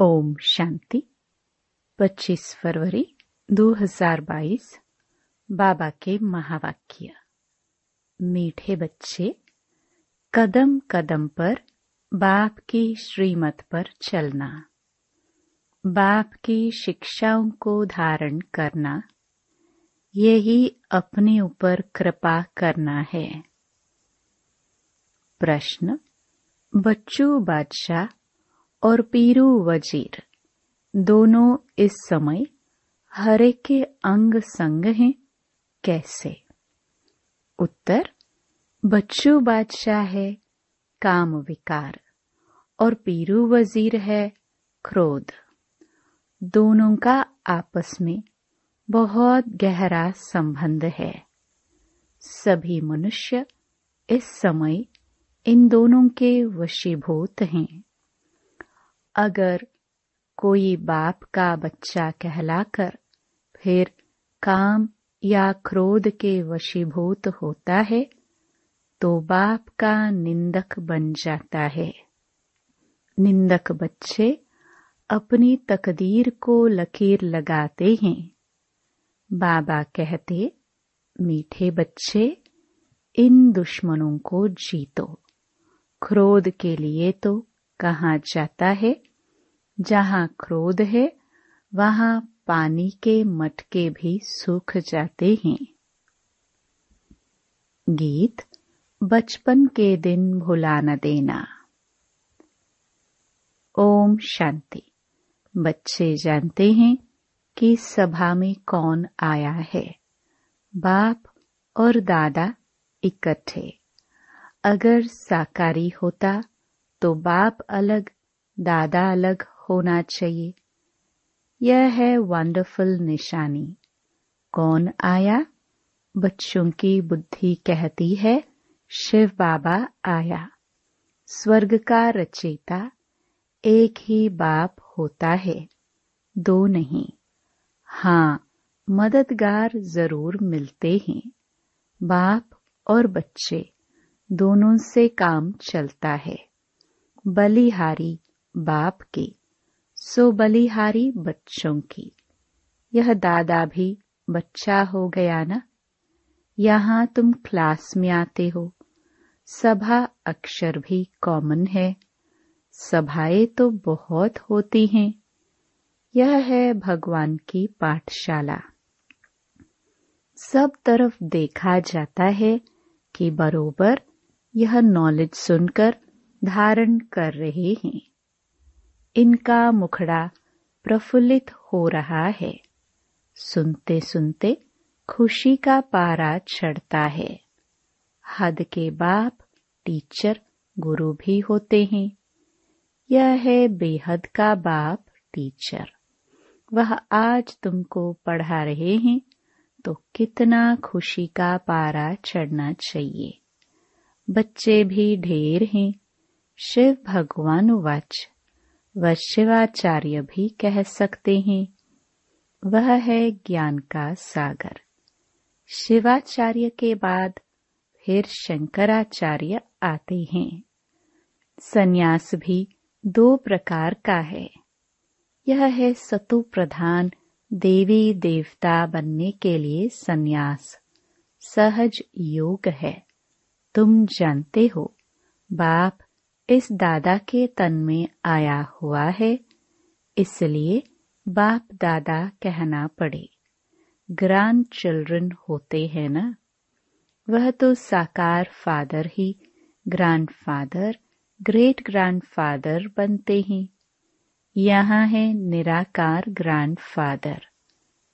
ओम शांति। 25 फरवरी 2022 बाबा के महावाक्य। मीठे बच्चे, कदम कदम पर बाप की श्रीमत पर चलना। बाप की शिक्षाओं को धारण करना। यही अपने ऊपर कृपा करना है। प्रश्न, बच्चू बादशाह और पीरू वज़ीर। दोनों इस समय हरे के अंग संग हैं। कैसे? उत्तर, बच्चू बादशाह है, काम विकार। और पीरू वज़ीर है, क्रोध। दोनों का आपस में बहुत गहरा संबंध है। सभी मनुष्य इस समय इन दोनों के वशीभूत हैं। अगर कोई बाप का बच्चा कहलाकर फिर काम या क्रोध के वशीभूत होता है तो बाप का निंदक बन जाता है। निंदक बच्चे अपनी तकदीर को लकीर लगाते हैं। बाबा कहते, मीठे बच्चे, इन दुश्मनों को जीतो। क्रोध के लिए तो कहा जाता है, जहाँ क्रोध है, वहाँ पानी के मटके भी सूख जाते हैं। गीत, बचपन के दिन भुला न देना। ओम शांति। बच्चे जानते हैं कि सभा में कौन आया है। बाप और दादा इकट्ठे। अगर साकारी होता तो बाप अलग, दादा अलग होना चाहिए। यह है वंडरफुल निशानी। कौन आया? बच्चों की बुद्धि कहती है, शिव बाबा आया। स्वर्ग का रचेता, एक ही बाप होता है, दो नहीं। हाँ मददगार ज़रूर मिलते हैं। बाप और बच्चे, दोनों से काम चलता है। बलिहारी बाप की, सो बलिहारी बच्चों की। यह दादा भी बच्चा हो गया ना? यहाँ तुम क्लास में आते हो। सभा अक्षर भी कॉमन है। सभाएँ तो बहुत होती हैं। यह है भगवान की पाठशाला। सब तरफ़ देखा जाता है कि बरोबर यह नॉलेज सुनकर धारण कर रहे हैं। इनका मुखड़ा प्रफुल्लित हो रहा है। सुनते सुनते खुशी का पारा चढ़ता है। हद के बाप टीचर गुरु भी होते हैं। यह है बेहद का बाप टीचर। वह आज तुमको पढ़ा रहे हैं तो कितना खुशी का पारा चढ़ना चाहिए। बच्चे भी ढेर हैं शिव भगवान वच। व शिवाचार्य भी कह सकते हैं। वह है ज्ञान का सागर। शिवाचार्य के बाद फिर शंकराचार्य आते हैं। सन्यास भी दो प्रकार का है। यह है सतु प्रधान देवी देवता बनने के लिए सन्यास। सहज योग है। तुम जानते हो, बाप इस दादा के तन में आया हुआ है, इसलिए बाप दादा कहना पड़े। ग्रांड चिल्ड्रन होते हैं ना? वह तो साकार फादर ही, grand father, great grand father बनते हैं। यहाँ है निराकार ग्रैंड फादर।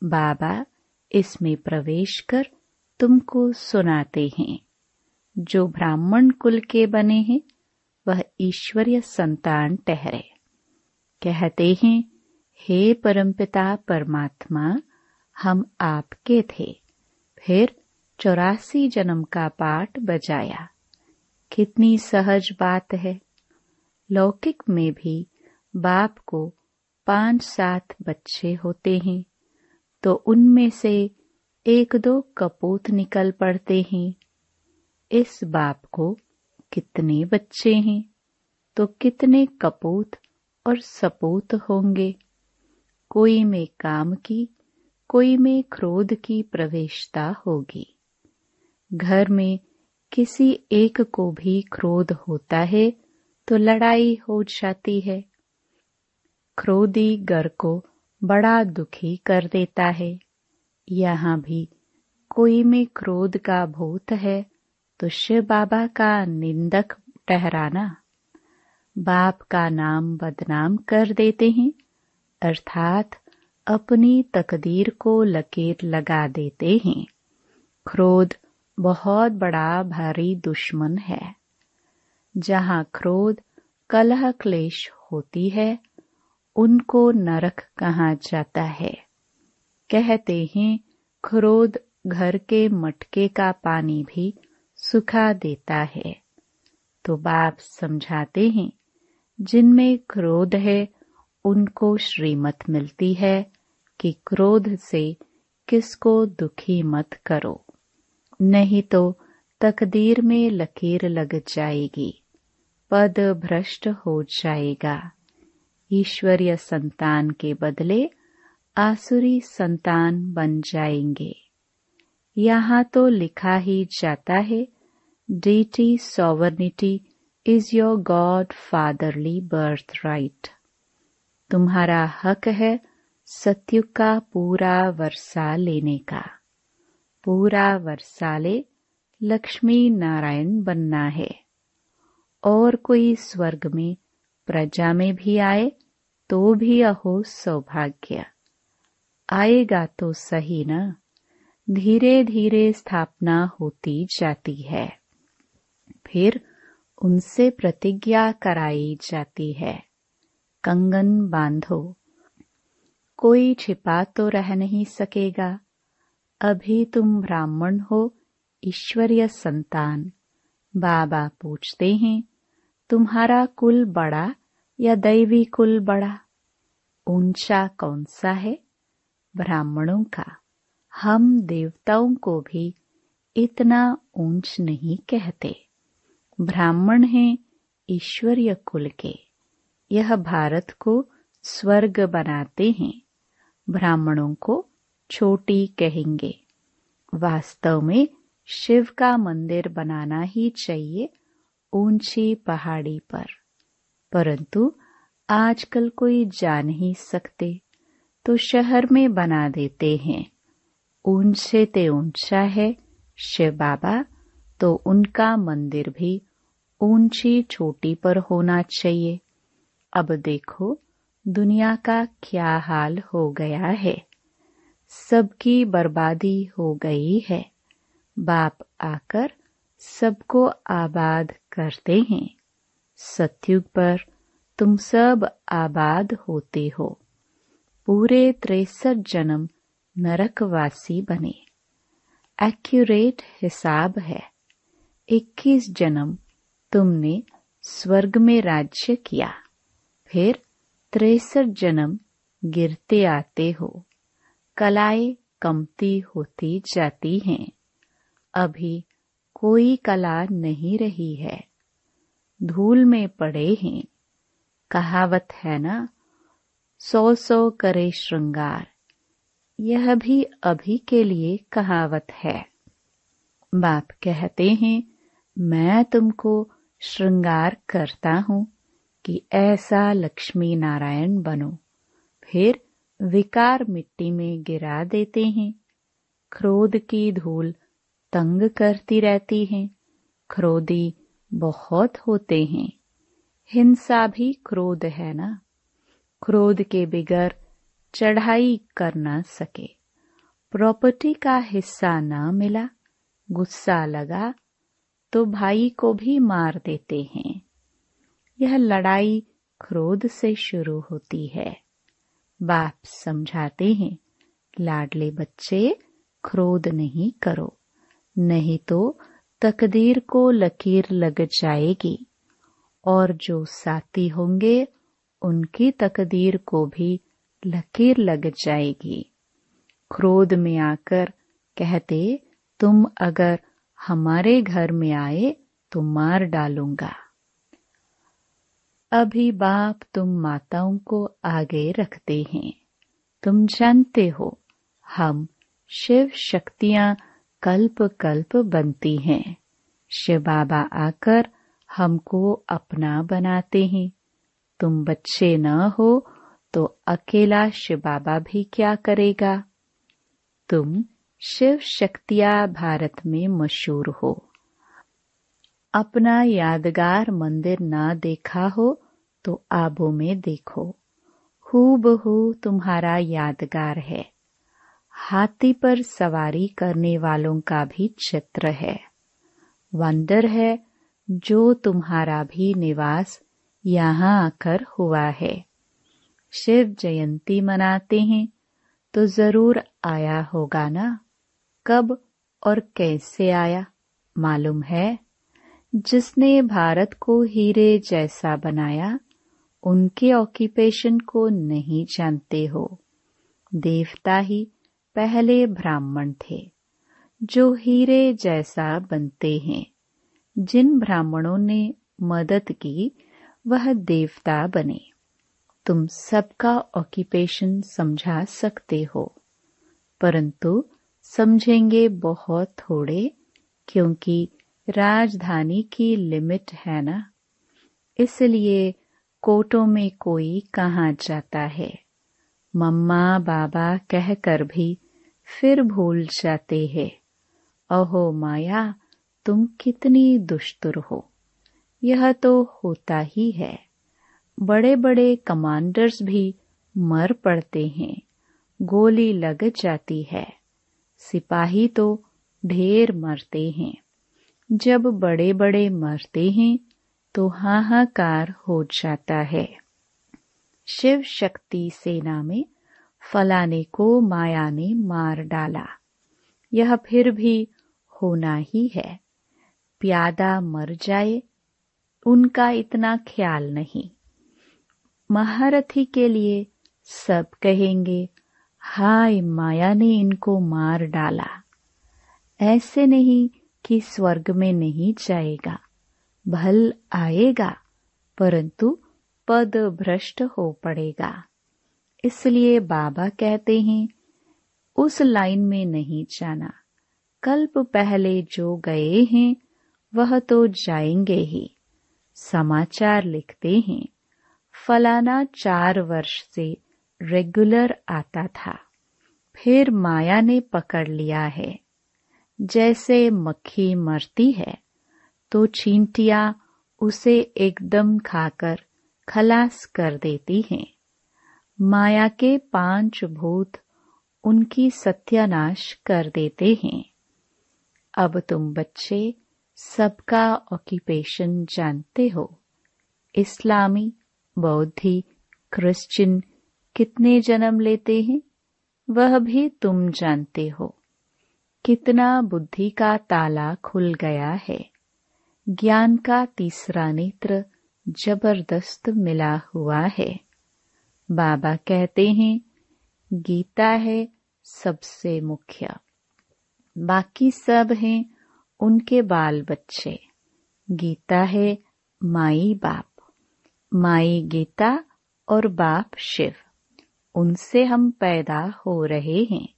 बाबा इसमें प्रवेश कर तुमको सुनाते हैं। जो ब्राह्मण कुल के बने हैं वह ईश्वरीय संतान ठहरे। कहते हैं, हे परमपिता परमात्मा, हम आपके थे। फिर चौरासी जन्म का पाठ बजाया। कितनी सहज बात है। लौकिक में भी बाप को पाँच सात बच्चे होते हैं तो उनमें से एक दो कपूत निकल पड़ते हैं। इस बाप को कितने बच्चे हैं तो कितने कपूत और सपूत होंगे। कोई में काम की, कोई में क्रोध की प्रवेशता होगी। घर में किसी एक को भी क्रोध होता है तो लड़ाई हो जाती है। क्रोधी घर को बड़ा दुखी कर देता है। यहाँ भी कोई में क्रोध का भूत है तो शिव बाबा का निंदक ठहराना। बाप का नाम बदनाम कर देते हैं, अर्थात अपनी तकदीर को लकीर लगा देते हैं। क्रोध बहुत बड़ा भारी दुश्मन है। जहाँ क्रोध कलह क्लेश होती है, उनको नरक कहा जाता है। कहते हैं, क्रोध घर के मटके का पानी भी सुखा देता है। तो बाप समझाते हैं, जिनमें क्रोध है, उनको श्रीमत मिलती है कि क्रोध से किसको दुखी मत करो। नहीं तो तकदीर में लकीर लग जाएगी, पद भ्रष्ट हो जाएगा। ईश्वरीय संतान के बदले आसुरी संतान बन जाएँगे। यहाँ तो लिखा ही जाता है sovereignty is your god fatherly birth right तुम्हारा हक है सत्युग का पूरा वर्षा लेने का। पूरा वर्षाले लक्ष्मी नारायण बनना है। और कोई स्वर्ग में, प्रजा में भी आए तो भी अहो सौभाग्य। आएगा तो सही न। धीरे धीरे स्थापना होती जाती है। फिर उनसे प्रतिज्ञा कराई जाती है। कंगन बांधो। कोई छिपा तो रह नहीं सकेगा। अभी तुम ब्राह्मण हो, ईश्वरीय संतान। बाबा पूछते हैं, तुम्हारा कुल बड़ा या दैवी कुल बड़ा? ऊँचा कौन सा है? ब्राह्मणों का। हम देवताओं को भी इतना ऊंच नहीं कहते। ब्राह्मण हैं, ईश्वरीय कुल के। यह भारत को स्वर्ग बनाते हैं। ब्राह्मणों को छोटी कहेंगे। वास्तव में शिव का मंदिर बनाना ही चाहिए ऊँची पहाड़ी पर। परंतु आजकल कोई जा नहीं सकते तो शहर में बना देते हैं। ऊँचे ते ऊँचा है शिव बाबा तो उनका मंदिर भी ऊँची चोटी पर होना चाहिए। अब देखो, दुनिया का क्या हाल हो गया है। सबकी बर्बादी हो गई है। बाप आकर सबको आबाद करते हैं। सत्युग पर तुम सब आबाद होते हो। पूरे तिरसठ जन्म नरकवासी बने। एक्यूरेट हिसाब है। 21 जन्म तुमने स्वर्ग में राज्य किया। फिर तिरसठ जन्म गिरते आते हो। कलाएँ कमती होती जाती हैं। अभी कोई कला नहीं रही है। धूल में पड़े हैं। कहावत है ना, सौ सौ करे श्रृंगार। यह भी अभी के लिए कहावत है। बाप कहते हैं, मैं तुमको श्रृंगार करता हूँ कि ऐसा लक्ष्मी नारायण बनो। फिर विकार मिट्टी में गिरा देते हैं। क्रोध की धूल तंग करती रहती है। क्रोधी बहुत होते हैं। हिंसा भी क्रोध है ना? क्रोध के बिगर चढ़ाई कर ना सके। प्रॉपर्टी का हिस्सा ना मिला, गुस्सा लगा तो भाई को भी मार देते हैं। यह लड़ाई क्रोध से शुरू होती है। बाप समझाते हैं, लाडले बच्चे, क्रोध नहीं करो, नहीं तो तकदीर को लकीर लग जाएगी, और जो साथी होंगे, उनकी तकदीर को भी लकीर लग जाएगी। क्रोध में आकर कहते, तुम अगर हमारे घर में आए तो मार डालूँगा। अभी बाप तुम माताओं को आगे रखते हैं। तुम जानते हो, हम शिव शक्तियाँ कल्प कल्प बनती हैं। शिव बाबा आकर हमको अपना बनाते हैं। तुम बच्चे न हो तो अकेला शिव बाबा भी क्या करेगा? तुम शिव शक्तिया भारत में मशहूर हो। अपना यादगार मंदिर ना देखा हो तो आबो में देखो। हूबहू तुम्हारा यादगार है। हाथी पर सवारी करने वालों का भी चित्र है। वंडर है जो तुम्हारा भी निवास यहाँ आकर हुआ है। शिव जयंती मनाते हैं तो ज़रूर आया होगा ना? कब और कैसे आया, मालूम है? जिसने भारत को हीरे जैसा बनाया, उनके ऑक्यूपेशन को नहीं जानते हो। देवता ही पहले ब्राह्मण थे, जो हीरे जैसा बनते हैं। जिन ब्राह्मणों ने मदद की, वह देवता बने। तुम सबका ऑक्यूपेशन समझा सकते हो। परंतु समझेंगे बहुत थोड़े, क्योंकि राजधानी की लिमिट है ना? इसलिए कोटों में कोई कहाँ जाता है? मम्मा, बाबा कहकर भी फिर भूल जाते हैं। अहो माया, तुम कितनी दुष्टुर हो। यह तो होता ही है। बड़े बड़े कमांडर्स भी मर पड़ते हैं। गोली लग जाती है। सिपाही तो ढेर मरते हैं। जब बड़े बड़े मरते हैं तो हाहाकार हो जाता है। शिव शक्ति सेना में फलाने को माया ने मार डाला। यह फिर भी होना ही है। प्यादा मर जाए, उनका इतना ख्याल नहीं। महारथी के लिए सब कहेंगे हाय, माया ने इनको मार डाला। ऐसे नहीं कि स्वर्ग में नहीं जाएगा। भल आएगा, परंतु पद भ्रष्ट हो पड़ेगा। इसलिए बाबा कहते हैं, उस लाइन में नहीं जाना। कल्प पहले जो गए हैं, वह तो जाएँगे ही। समाचार लिखते हैं, फलाना चार वर्ष से रेगुलर आता था। फिर माया ने पकड़ लिया है। जैसे मक्खी मरती है तो चींटियाँ उसे एकदम खाकर खलास कर देती हैं। माया के पाँच भूत उनकी सत्यानाश कर देते हैं। अब तुम बच्चे सबका ऑक्यूपेशन जानते हो। इस्लामी, बौद्धि, क्रिश्चियन कितने जन्म लेते हैं, वह भी तुम जानते हो। कितना बुद्धि का ताला खुल गया है। ज्ञान का तीसरा नेत्र ज़बरदस्त मिला हुआ है। बाबा कहते हैं, गीता है सबसे मुख्य। बाकी सब हैं उनके बाल बच्चे गीता है माई बाप। माई गीता और बाप शिव। उनसे हम पैदा हो रहे हैं।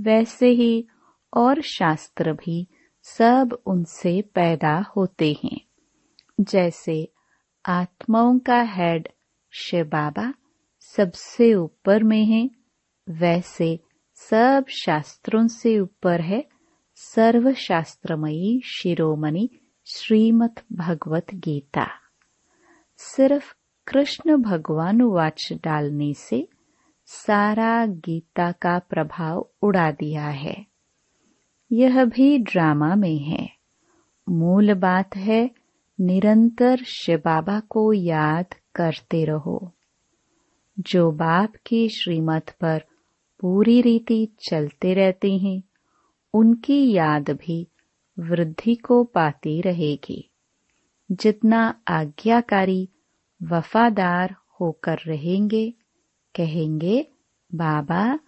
वैसे ही और शास्त्र भी सब उनसे पैदा होते हैं। जैसे आत्माओं का हेड शिव बाबा सबसे ऊपर में है, वैसे सब शास्त्रों से ऊपर है सर्व शास्त्रमयी शिरोमणि श्रीमद भगवत गीता। सिर्फ़ कृष्ण भगवान वाच डालने से सारा गीता का प्रभाव उड़ा दिया है। यह भी ड्रामा में है। मूल बात है, निरंतर शिव बाबा को याद करते रहो। जो बाप की श्रीमत पर पूरी रीति चलते रहते हैं, उनकी याद भी वृद्धि को पाती रहेगी। जितना आज्ञाकारी वफादार होकर रहेंगे कहेंगे, बाबा,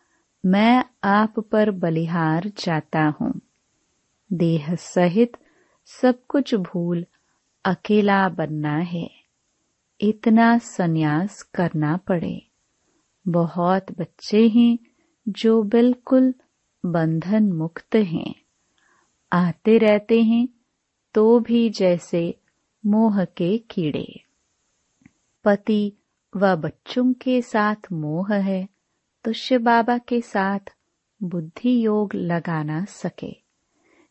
मैं आप पर बलिहार जाता हूँ। देह सहित सब कुछ भूल अकेला बनना है। इतना संन्यास करना पड़े। बहुत बच्चे हैं जो बिल्कुल बंधन मुक्त हैं। आते रहते हैं तो भी जैसे मोह के कीड़े। पति व बच्चों के साथ मोह है तो शिव बाबा के साथ बुद्धि योग लगाना सके।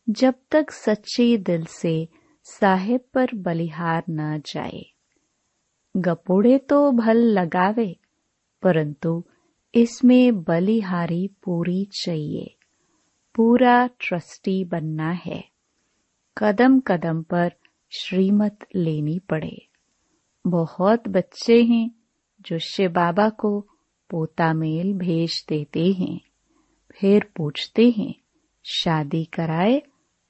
जब तक सच्चे दिल से साहेब पर बलिहार न जाए। गपोड़े तो भल लगावे, परंतु इसमें बलिहारी पूरी चाहिए। पूरा ट्रस्टी बनना है। कदम कदम पर श्रीमत लेनी पड़े। बहुत बच्चे हैं जो शिव बाबा को पोता मेल भेज देते हैं। फिर पूछते हैं, शादी कराए,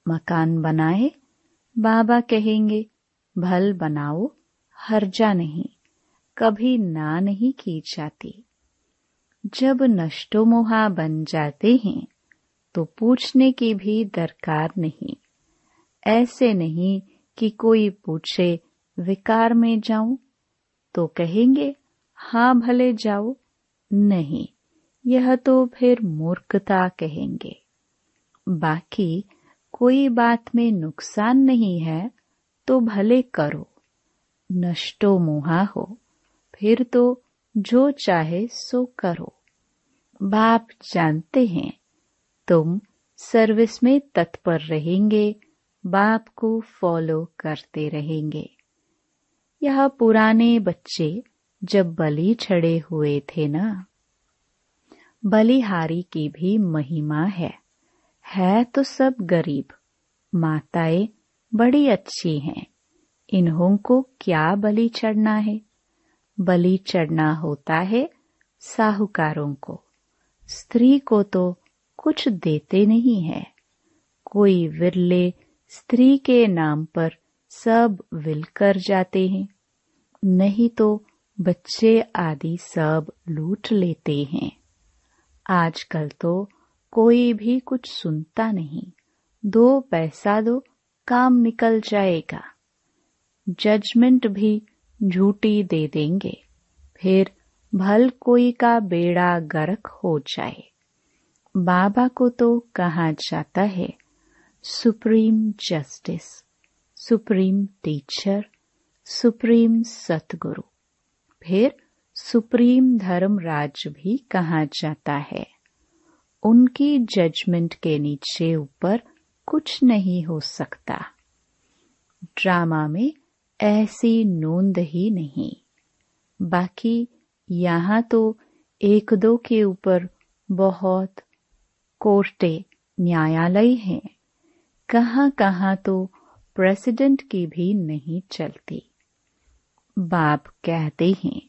मकान बनाए? बाबा कहेंगे, भल बनाओ, हर्जा नहीं, कभी ना नहीं की जाती। जब नष्टो मोहा बन जाते हैं तो पूछने की भी दरकार नहीं। ऐसे नहीं कि कोई पूछे, विकार में जाऊँ तो कहेंगे हाँ भले जाओ, नहीं, यह तो फिर मूर्खता कहेंगे। बाकी कोई बात में नुकसान नहीं है तो भले करो। नष्टो मुहा हो, फिर तो जो चाहे सो करो। बाप जानते हैं, तुम सर्विस में तत्पर रहेंगे, बाप को फॉलो करते रहेंगे। यह पुराने बच्चे जब बलि छड़े हुए थे ना। बलिहारी की भी महिमा है। है तो सब गरीब। माताएँ बड़ी अच्छी हैं। इन्हों को क्या बलि चढ़ना है? बलि चढ़ना होता है साहूकारों को। स्त्री को तो कुछ देते नहीं है। कोई विरले स्त्री के नाम पर सब विल कर जाते हैं। नहीं तो बच्चे आदि सब लूट लेते हैं। आजकल तो कोई भी कुछ सुनता नहीं। दो पैसा दो, काम निकल जाएगा। जजमेंट भी झूठी दे देंगे। फिर भल कोई का बेड़ा गर्क हो जाए। बाबा को तो कहा जाता है, supreme justice, supreme teacher, supreme सतगुरु। फिर सुप्रीम धर्मराज भी कहा जाता है। उनकी जजमेंट के नीचे ऊपर कुछ नहीं हो सकता। ड्रामा में ऐसी नोंद ही नहीं। बाकी यहाँ तो एक दो के ऊपर बहुत कोर्टे, न्यायालय हैं। कहाँ कहाँ तो प्रेसिडेंट की भी नहीं चलती। बाप कहते हैं,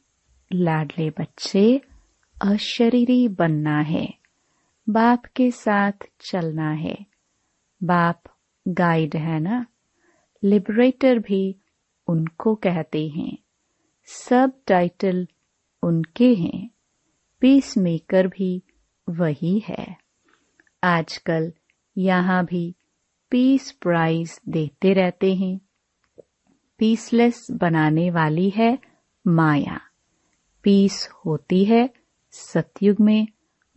लाडले बच्चे, अशरीरी बनना है, बाप के साथ चलना है। बाप गाइड है ना? लिबरेटर भी उनको कहते हैं। सब टाइटल उनके हैं। पीस मेकर भी वही है। आजकल यहाँ भी पीस प्राइज देते रहते हैं। पीसलेस बनाने वाली है माया। पीस होती है सतयुग में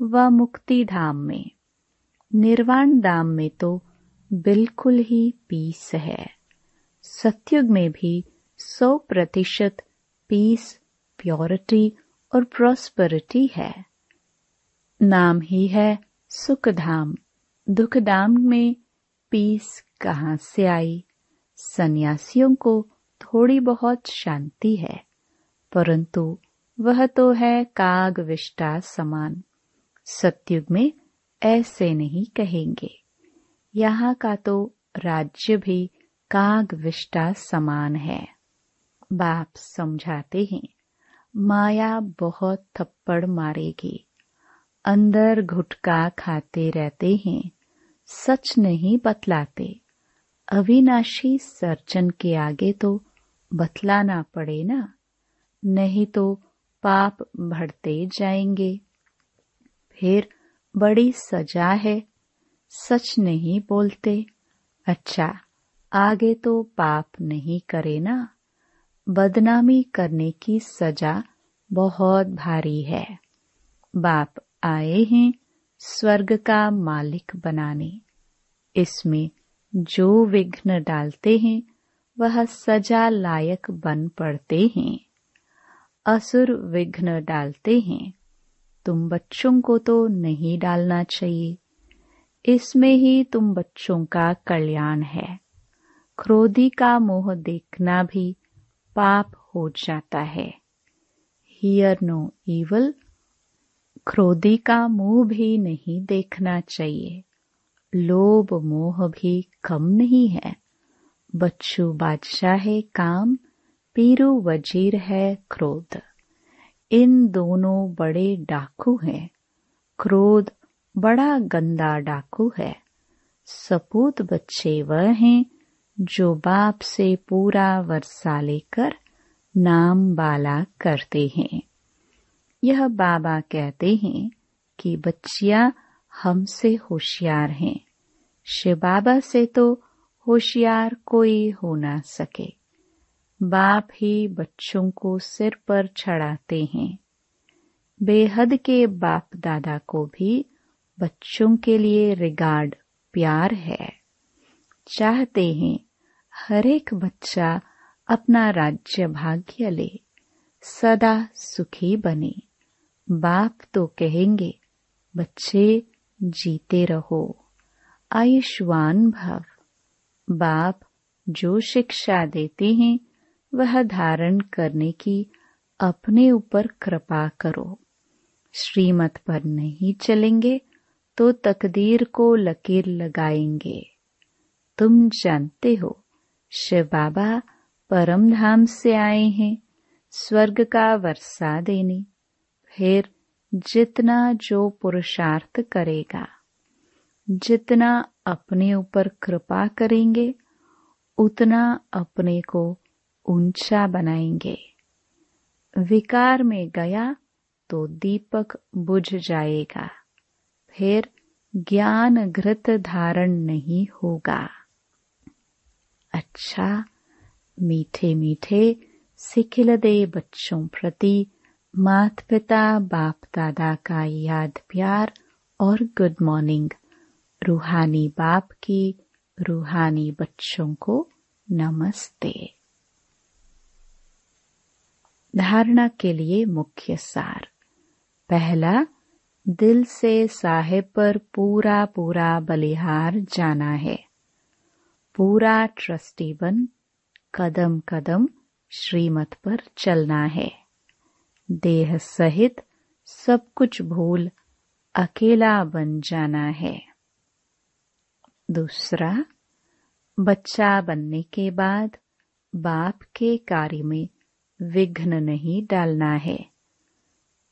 व मुक्ति धाम में। निर्वाण धाम में तो बिल्कुल ही पीस है। सतयुग में भी सौ प्रतिशत पीस, प्योरिटी और प्रॉस्पेरिटी है। नाम ही है सुखधाम। दुखधाम में पीस कहाँ से आई? सन्यासियों को थोड़ी बहुत शांति है, परंतु वह तो है काग विष्टा समान। सत्युग में ऐसे नहीं कहेंगे। यहाँ का तो राज्य भी काग विष्टा समान है। बाप समझाते हैं, माया बहुत थप्पड़ मारेगी। अंदर घुटका खाते रहते हैं, सच नहीं बतलाते। अविनाशी सर्जन के आगे तो बतलाना पड़े ना, नहीं तो पाप बढ़ते जाएँगे। फिर बड़ी सजा है, सच नहीं बोलते। अच्छा आगे तो पाप नहीं करे ना, बदनामी करने की सजा बहुत भारी है। बाप आए हैं स्वर्ग का मालिक बनाने, इसमें जो विघ्न डालते हैं, वह सजा लायक बन पड़ते हैं। असुर विघ्न डालते हैं, तुम बच्चों को तो नहीं डालना चाहिए। इसमें ही तुम बच्चों का कल्याण है। क्रोधी का मोह देखना भी पाप हो जाता है। हियर नो इवल क्रोधी का मुँह भी नहीं देखना चाहिए। लोभ मोह भी कम नहीं है। बच्चू बादशाह है काम, पीरू वज़ीर है क्रोध। इन दोनों बड़े डाकू हैं। क्रोध बड़ा गंदा डाकू है। सपूत बच्चे वह हैं जो बाप से पूरा वर्षा लेकर नाम बाला करते हैं। यह बाबा कहते हैं कि बच्चियाँ हमसे होशियार हैं। शिव बाबा से तो होशियार कोई हो ना सके। बाप ही बच्चों को सिर पर चढ़ाते हैं। बेहद के बाप दादा को भी बच्चों के लिए रिगार्ड प्यार है। चाहते हैं हर एक बच्चा अपना राज्य भाग्य ले, सदा सुखी बने। बाप तो कहेंगे, बच्चे जीते रहो। आयुष्मान भव। बाप जो शिक्षा देते हैं, वह धारण करने की अपने ऊपर कृपा करो। श्रीमत पर नहीं चलेंगे तो तकदीर को लकीर लगाएँगे। तुम जानते हो, शिव बाबा परम धाम से आए हैं, स्वर्ग का वर्षा देने। फिर जितना जो पुरुषार्थ करेगा, जितना अपने ऊपर कृपा करेंगे, उतना अपने को ऊँचा बनाएँगे। विकार में गया तो दीपक बुझ जाएगा, फिर ज्ञान घृत धारण नहीं होगा। अच्छा मीठे मीठे सिखिल दे बच्चों प्रति मात पिता बाप दादा का याद प्यार और गुड मॉर्निंग रूहानी बाप की, रूहानी बच्चों को नमस्ते। धारणा के लिए मुख्य सार। पहला, दिल से साहेब पर पूरा पूरा बलिहार जाना है। पूरा ट्रस्टी बन, कदम कदम श्रीमत पर चलना है। देह सहित सब कुछ भूल अकेला बन जाना है। दूसरा, बच्चा बनने के बाद बाप के कार्य में विघ्न नहीं डालना है।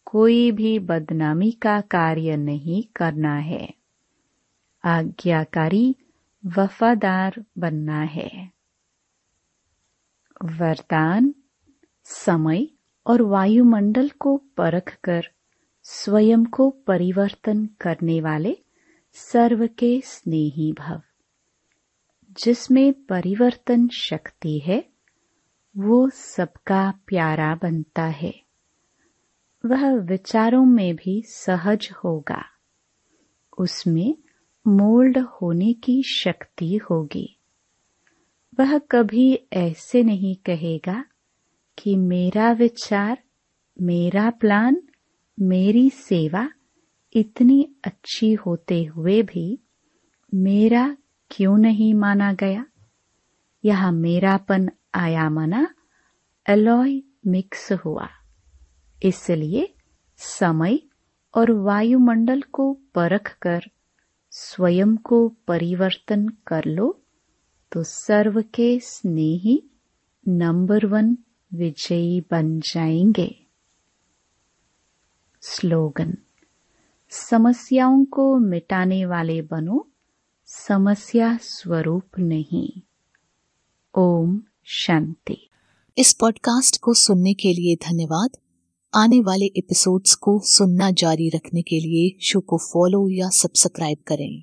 कोई भी बदनामी का कार्य नहीं करना है। आज्ञाकारी वफादार बनना है। वरदान, समय और वायुमंडल को परख कर, स्वयं को परिवर्तन करने वाले सर्व के स्नेही भव। जिसमें परिवर्तन शक्ति है, वो सबका प्यारा बनता है। वह विचारों में भी सहज होगा। उसमें मोल्ड होने की शक्ति होगी। वह कभी ऐसे नहीं कहेगा कि मेरा विचार, मेरा प्लान मेरी सेवा इतनी अच्छी होते हुए भी मेरा क्यों नहीं माना गया? यह मेरापन आया मना एलॉय मिक्स हुआ। इसलिए समय और वायुमंडल को परख कर स्वयं को परिवर्तन कर लो तो सर्व के स्नेही नंबर वन विजयी बन जाएँगे स्लोगन समस्याओं को मिटाने वाले बनो समस्या स्वरूप नहीं ओम शांति इस पॉडकास्ट को सुनने के लिए धन्यवाद। आने वाले एपिसोड्स को सुनना जारी रखने के लिए शो को फॉलो या सब्सक्राइब करें।